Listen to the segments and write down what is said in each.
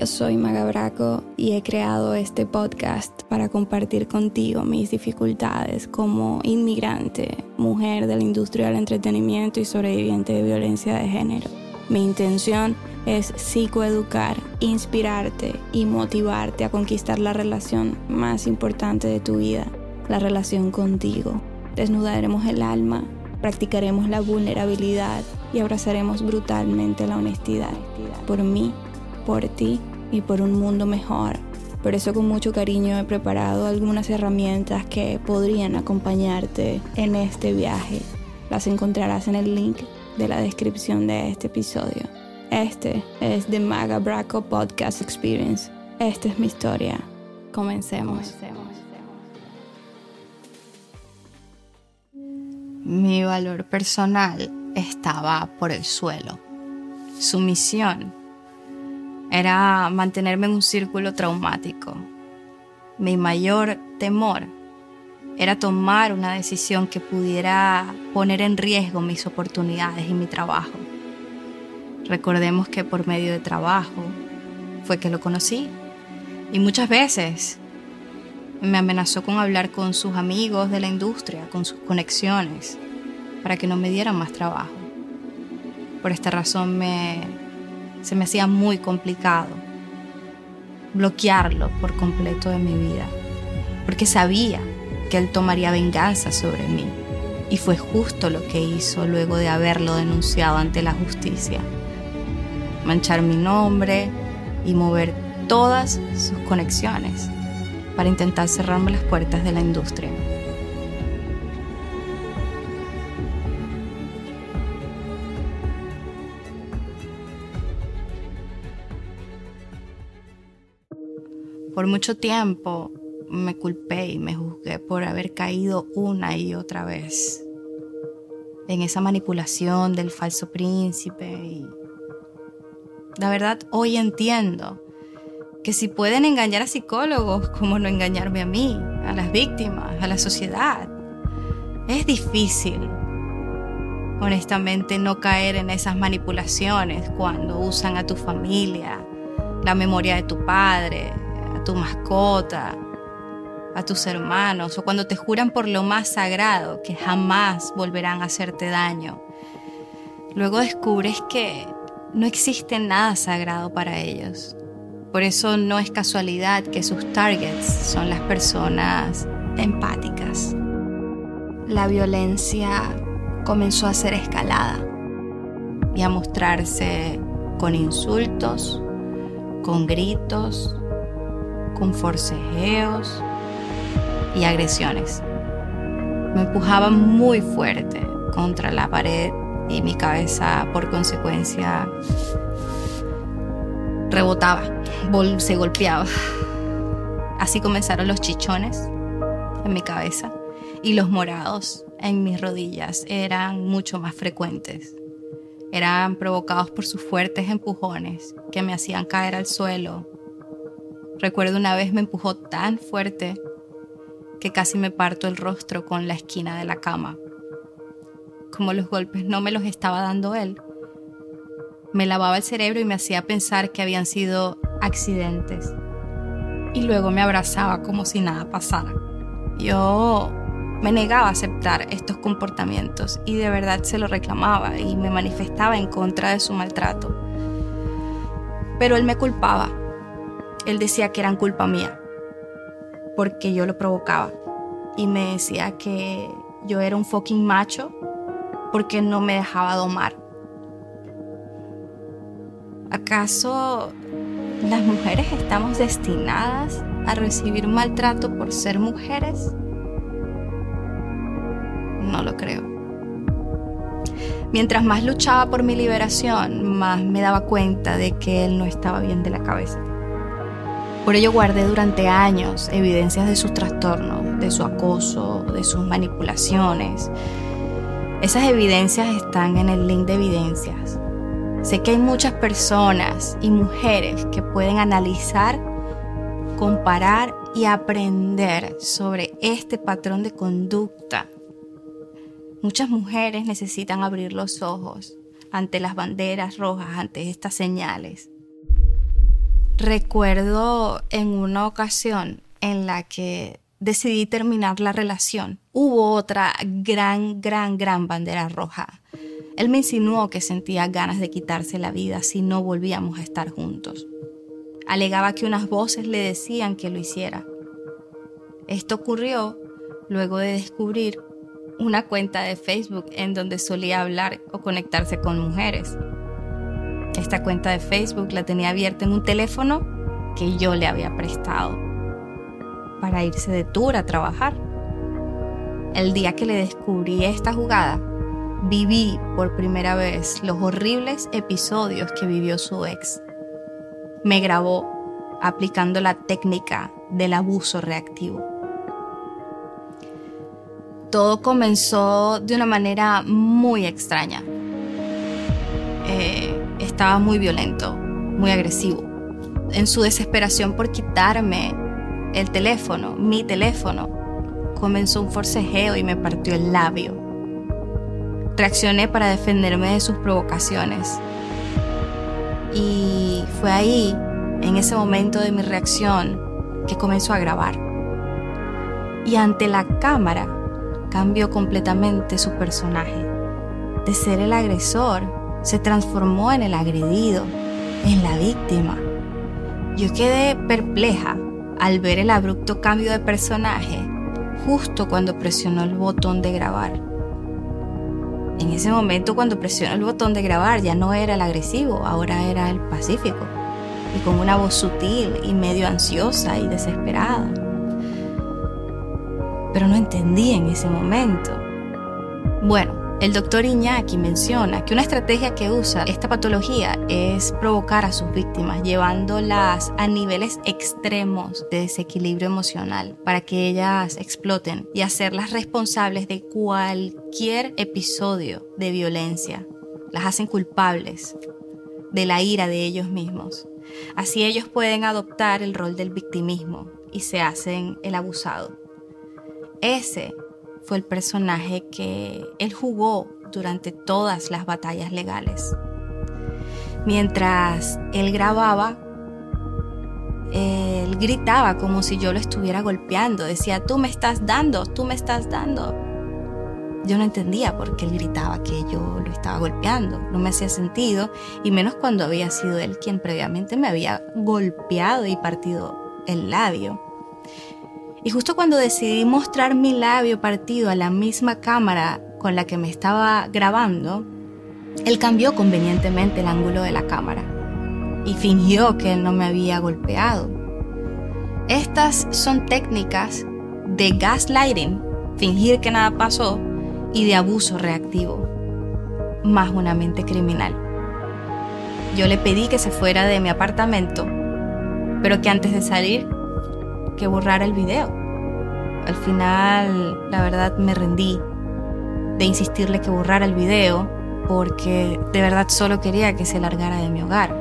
Yo soy Maga Braco y he creado este podcast para compartir contigo mis dificultades como inmigrante, mujer de la industria del entretenimiento y sobreviviente de violencia de género. Mi intención es psicoeducar, inspirarte y motivarte a conquistar la relación más importante de tu vida, la relación contigo. Desnudaremos el alma, practicaremos la vulnerabilidad y abrazaremos brutalmente la honestidad. Por mí, por ti y por un mundo mejor. Por eso con mucho cariño he preparado algunas herramientas que podrían acompañarte en este viaje. Las encontrarás en el link de la descripción de este episodio. Este es The Maga Braco Podcast Experience. Esta es mi historia. Comencemos. Mi valor personal estaba por el suelo. Su misión era mantenerme en un círculo traumático. Mi mayor temor era tomar una decisión que pudiera poner en riesgo mis oportunidades y mi trabajo. Recordemos que por medio de trabajo fue que lo conocí y muchas veces me amenazó con hablar con sus amigos de la industria, con sus conexiones, para que no me dieran más trabajo. Por esta razón me, se me hacía muy complicado bloquearlo por completo de mi vida, porque sabía que él tomaría venganza sobre mí. Y fue justo lo que hizo luego de haberlo denunciado ante la justicia. Manchar mi nombre y mover todas sus conexiones para intentar cerrarme las puertas de la industria. Por mucho tiempo me culpé y me juzgué por haber caído una y otra vez en esa manipulación del falso príncipe. Y la verdad, hoy entiendo que si pueden engañar a psicólogos, ¿cómo no engañarme a mí, a las víctimas, a la sociedad? Es difícil, honestamente, no caer en esas manipulaciones cuando usan a tu familia, la memoria de tu padre, tu mascota, a tus hermanos, o cuando te juran por lo más sagrado que jamás volverán a hacerte daño. Luego descubres que no existe nada sagrado para ellos. Por eso no es casualidad que sus targets son las personas empáticas. La violencia comenzó a ser escalada y a mostrarse con insultos, con gritos, con forcejeos y agresiones. Me empujaba muy fuerte contra la pared y mi cabeza por consecuencia rebotaba, se golpeaba. Así comenzaron los chichones en mi cabeza y los morados en mis rodillas eran mucho más frecuentes. Eran provocados por sus fuertes empujones que me hacían caer al suelo. Recuerdo una vez me empujó tan fuerte que casi me parto el rostro con la esquina de la cama. Como los golpes no me los estaba dando él, me lavaba el cerebro y me hacía pensar que habían sido accidentes. Y luego me abrazaba como si nada pasara. Yo me negaba a aceptar estos comportamientos y de verdad se lo reclamaba y me manifestaba en contra de su maltrato. Pero él me culpaba. Él decía que eran culpa mía porque yo lo provocaba. Y me decía que yo era un fucking macho porque no me dejaba domar. ¿Acaso las mujeres estamos destinadas a recibir maltrato por ser mujeres? No lo creo. Mientras más luchaba por mi liberación, más me daba cuenta de que él no estaba bien de la cabeza. Por ello guardé durante años evidencias de sus trastornos, de su acoso, de sus manipulaciones. Esas evidencias están en el link de evidencias. Sé que hay muchas personas y mujeres que pueden analizar, comparar y aprender sobre este patrón de conducta. Muchas mujeres necesitan abrir los ojos ante las banderas rojas, ante estas señales Recuerdo en una ocasión en la que decidí terminar la relación. Hubo otra gran, gran, gran bandera roja. Él me insinuó que sentía ganas de quitarse la vida si no volvíamos a estar juntos. Alegaba que unas voces le decían que lo hiciera. Esto ocurrió luego de descubrir una cuenta de Facebook en donde solía hablar o conectarse con mujeres. Esta cuenta de Facebook la tenía abierta en un teléfono que yo le había prestado para irse de tour a trabajar. El día que le descubrí esta jugada, viví por primera vez los horribles episodios que vivió su ex. Me grabó aplicando la técnica del abuso reactivo. Todo comenzó de una manera muy extraña. Eh, estaba muy violento, muy agresivo. En su desesperación por quitarme el teléfono, mi teléfono, comenzó un forcejeo y me partió el labio. Reaccioné para defenderme de sus provocaciones. Y fue ahí, en ese momento de mi reacción, que comenzó a grabar. Y ante la cámara cambió completamente su personaje. De ser el agresor, se transformó en el agredido, en la víctima. Yo quedé perpleja al ver el abrupto cambio de personaje justo cuando presionó el botón de grabar. En ese momento cuando presionó el botón de grabar ya no era el agresivo, ahora era el pacífico y con una voz sutil y medio ansiosa y desesperada. Pero no entendí en ese momento. Bueno, el doctor Iñaki menciona que una estrategia que usa esta patología es provocar a sus víctimas, llevándolas a niveles extremos de desequilibrio emocional para que ellas exploten y hacerlas responsables de cualquier episodio de violencia. Las hacen culpables de la ira de ellos mismos. Así ellos pueden adoptar el rol del victimismo y se hacen el abusado. Ese fue el personaje que él jugó durante todas las batallas legales. Mientras él grababa, él gritaba como si yo lo estuviera golpeando. Decía, tú me estás dando, tú me estás dando. Yo no entendía por qué él gritaba que yo lo estaba golpeando. No me hacía sentido, y menos cuando había sido él quien previamente me había golpeado y partido el labio. Y justo cuando decidí mostrar mi labio partido a la misma cámara con la que me estaba grabando, él cambió convenientemente el ángulo de la cámara y fingió que no me había golpeado. Estas son técnicas de gaslighting, fingir que nada pasó, y de abuso reactivo, más una mente criminal. Yo le pedí que se fuera de mi apartamento, pero que antes de salir que borrara el video. Al final, la verdad, me rendí de insistirle que borrara el video porque de verdad solo quería que se largara de mi hogar.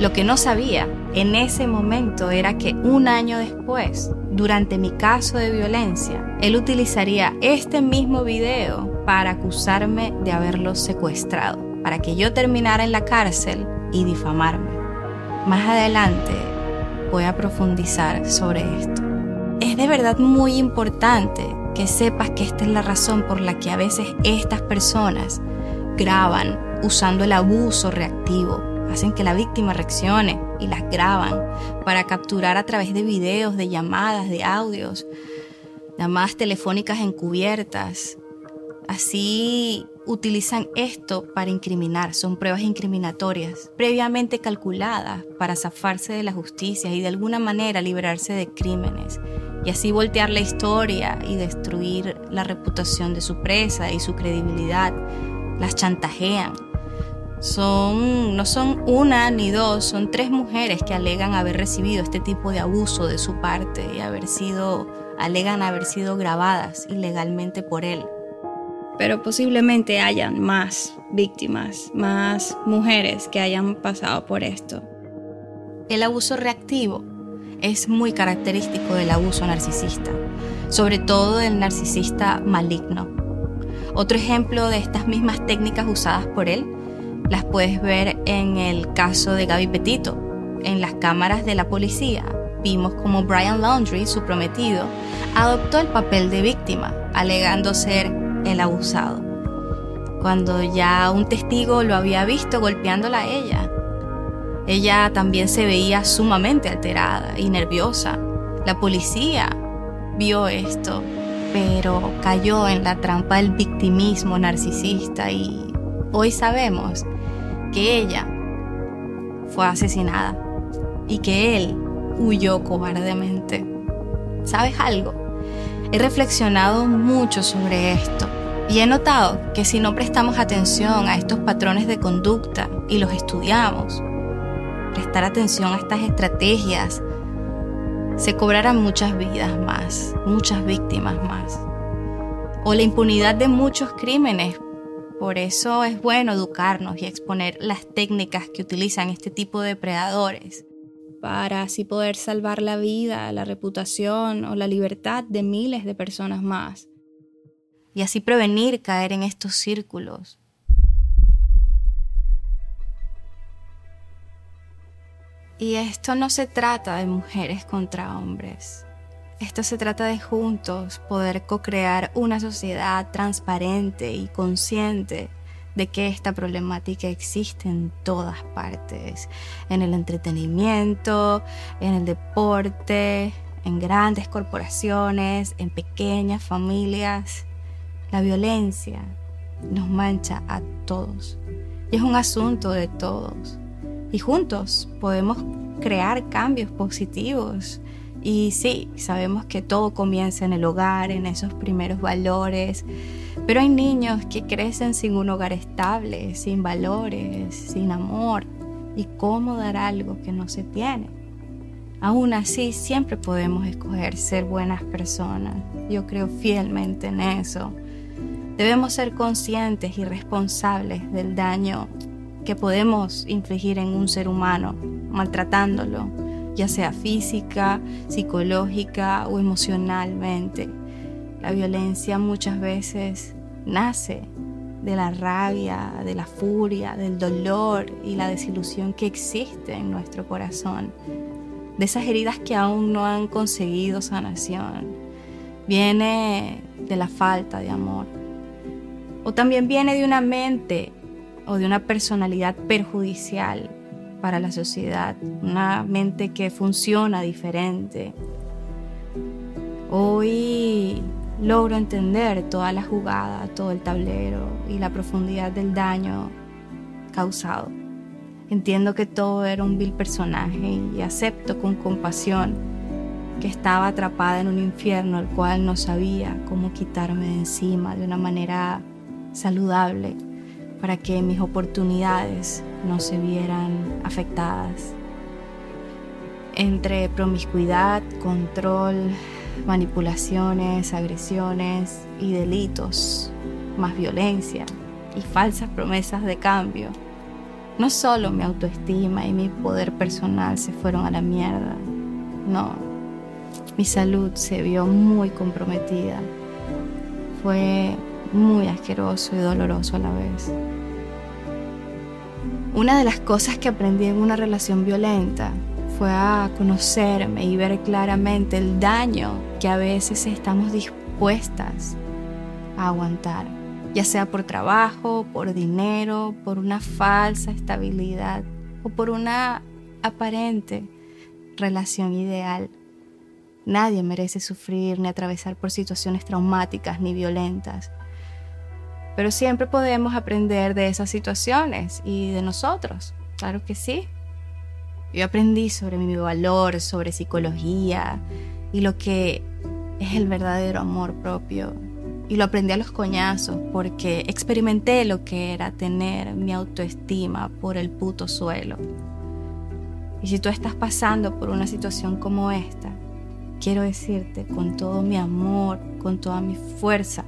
Lo que no sabía en ese momento era que un año después, durante mi caso de violencia, él utilizaría este mismo video para acusarme de haberlo secuestrado, para que yo terminara en la cárcel y difamarme. Más adelante voy a profundizar sobre esto. Es de verdad muy importante que sepas que esta es la razón por la que a veces estas personas graban usando el abuso reactivo. Hacen que la víctima reaccione y las graban para capturar a través de videos, de llamadas, de audios, llamadas telefónicas encubiertas. Así utilizan esto para incriminar, son pruebas incriminatorias, previamente calculadas para zafarse de la justicia y de alguna manera librarse de crímenes, y así voltear la historia y destruir la reputación de su presa y su credibilidad. Las chantajean. Son, no son una ni dos, son tres mujeres que alegan haber recibido este tipo de abuso de su parte y haber sido, alegan haber sido grabadas ilegalmente por él pero posiblemente hayan más víctimas, más mujeres que hayan pasado por esto. El abuso reactivo es muy característico del abuso narcisista, sobre todo del narcisista maligno. Otro ejemplo de estas mismas técnicas usadas por él las puedes ver en el caso de Gaby Petito, en las cámaras de la policía, vimos como Brian Laundrie, su prometido, adoptó el papel de víctima, alegando ser el abusado, cuando ya un testigo lo había visto golpeándola a ella. Ella también se veía sumamente alterada y nerviosa. La policía vio esto, pero cayó en la trampa del victimismo narcisista y hoy sabemos que ella fue asesinada y que él huyó cobardemente. ¿Sabes algo? He reflexionado mucho sobre esto y he notado que si no prestamos atención a estos patrones de conducta y los estudiamos, prestar atención a estas estrategias, se cobrarán muchas vidas más, muchas víctimas más. O la impunidad de muchos crímenes. Por eso es bueno educarnos y exponer las técnicas que utilizan este tipo de predadores para así poder salvar la vida, la reputación o la libertad de miles de personas más. Y así prevenir caer en estos círculos. Y esto no se trata de mujeres contra hombres. Esto se trata de juntos poder co-crear una sociedad transparente y consciente de que esta problemática existe en todas partes, en el entretenimiento, en el deporte, en grandes corporaciones, en pequeñas familias. La violencia nos mancha a todos y es un asunto de todos. Y juntos podemos crear cambios positivos. Y sí, sabemos que todo comienza en el hogar, en esos primeros valores, pero hay niños que crecen sin un hogar estable, sin valores, sin amor. ¿Y cómo dar algo que no se tiene? Aún así, siempre podemos escoger ser buenas personas. Yo creo fielmente en eso. Debemos ser conscientes y responsables del daño que podemos infligir en un ser humano, maltratándolo, ya sea física, psicológica o emocionalmente. La violencia muchas veces nace de la rabia, de la furia, del dolor y la desilusión que existe en nuestro corazón, de esas heridas que aún no han conseguido sanación. Viene de la falta de amor. O también viene de una mente o de una personalidad perjudicial para la sociedad, una mente que funciona diferente. Hoy logro entender toda la jugada, todo el tablero y la profundidad del daño causado. Entiendo que todo era un vil personaje y acepto con compasión que estaba atrapada en un infierno al cual no sabía cómo quitarme de encima de una manera saludable para que mis oportunidades no se vieran afectadas. Entre promiscuidad, control, manipulaciones, agresiones y delitos, más violencia y falsas promesas de cambio. No solo mi autoestima y mi poder personal se fueron a la mierda, no, mi salud se vio muy comprometida. Fue muy asqueroso y doloroso a la vez. Una de las cosas que aprendí en una relación violenta a conocerme y ver claramente el daño que a veces estamos dispuestas a aguantar, ya sea por trabajo, por dinero, por una falsa estabilidad o por una aparente relación ideal. Nadie merece sufrir ni atravesar por situaciones traumáticas ni violentas. Pero siempre podemos aprender de esas situaciones y de nosotros. Claro que sí. Yo aprendí sobre mi valor, sobre psicología y lo que es el verdadero amor propio. Y lo aprendí a los coñazos porque experimenté lo que era tener mi autoestima por el puto suelo. Y si tú estás pasando por una situación como esta, quiero decirte con todo mi amor, con toda mi fuerza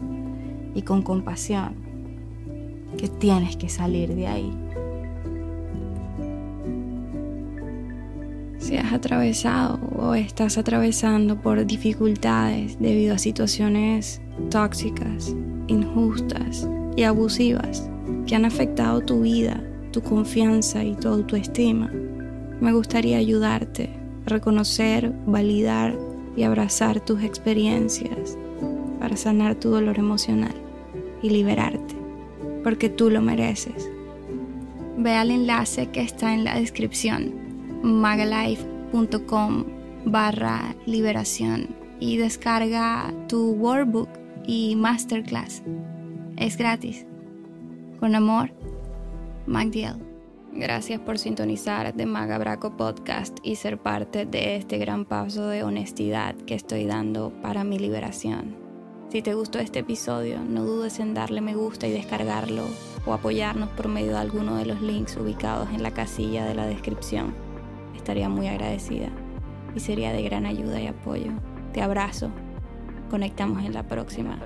y con compasión que tienes que salir de ahí. Si has atravesado o estás atravesando por dificultades debido a situaciones tóxicas, injustas y abusivas que han afectado tu vida, tu confianza y tu autoestima, Me gustaría ayudarte a reconocer, validar y abrazar tus experiencias para sanar tu dolor emocional y liberarte, porque tú lo mereces. Ve al enlace que está en la descripción, magalife.com barra liberación y descarga tu workbook y masterclass. Es gratis. Con amor, Magdiel. Gracias por sintonizar de Magabraco Podcast y ser parte de este gran paso de honestidad que estoy dando para mi liberación. Si te gustó este episodio, no dudes en darle me gusta y descargarlo o apoyarnos por medio de alguno de los links ubicados en la casilla de la descripción. Estaría muy agradecida y sería de gran ayuda y apoyo. Te abrazo. Conectamos en la próxima.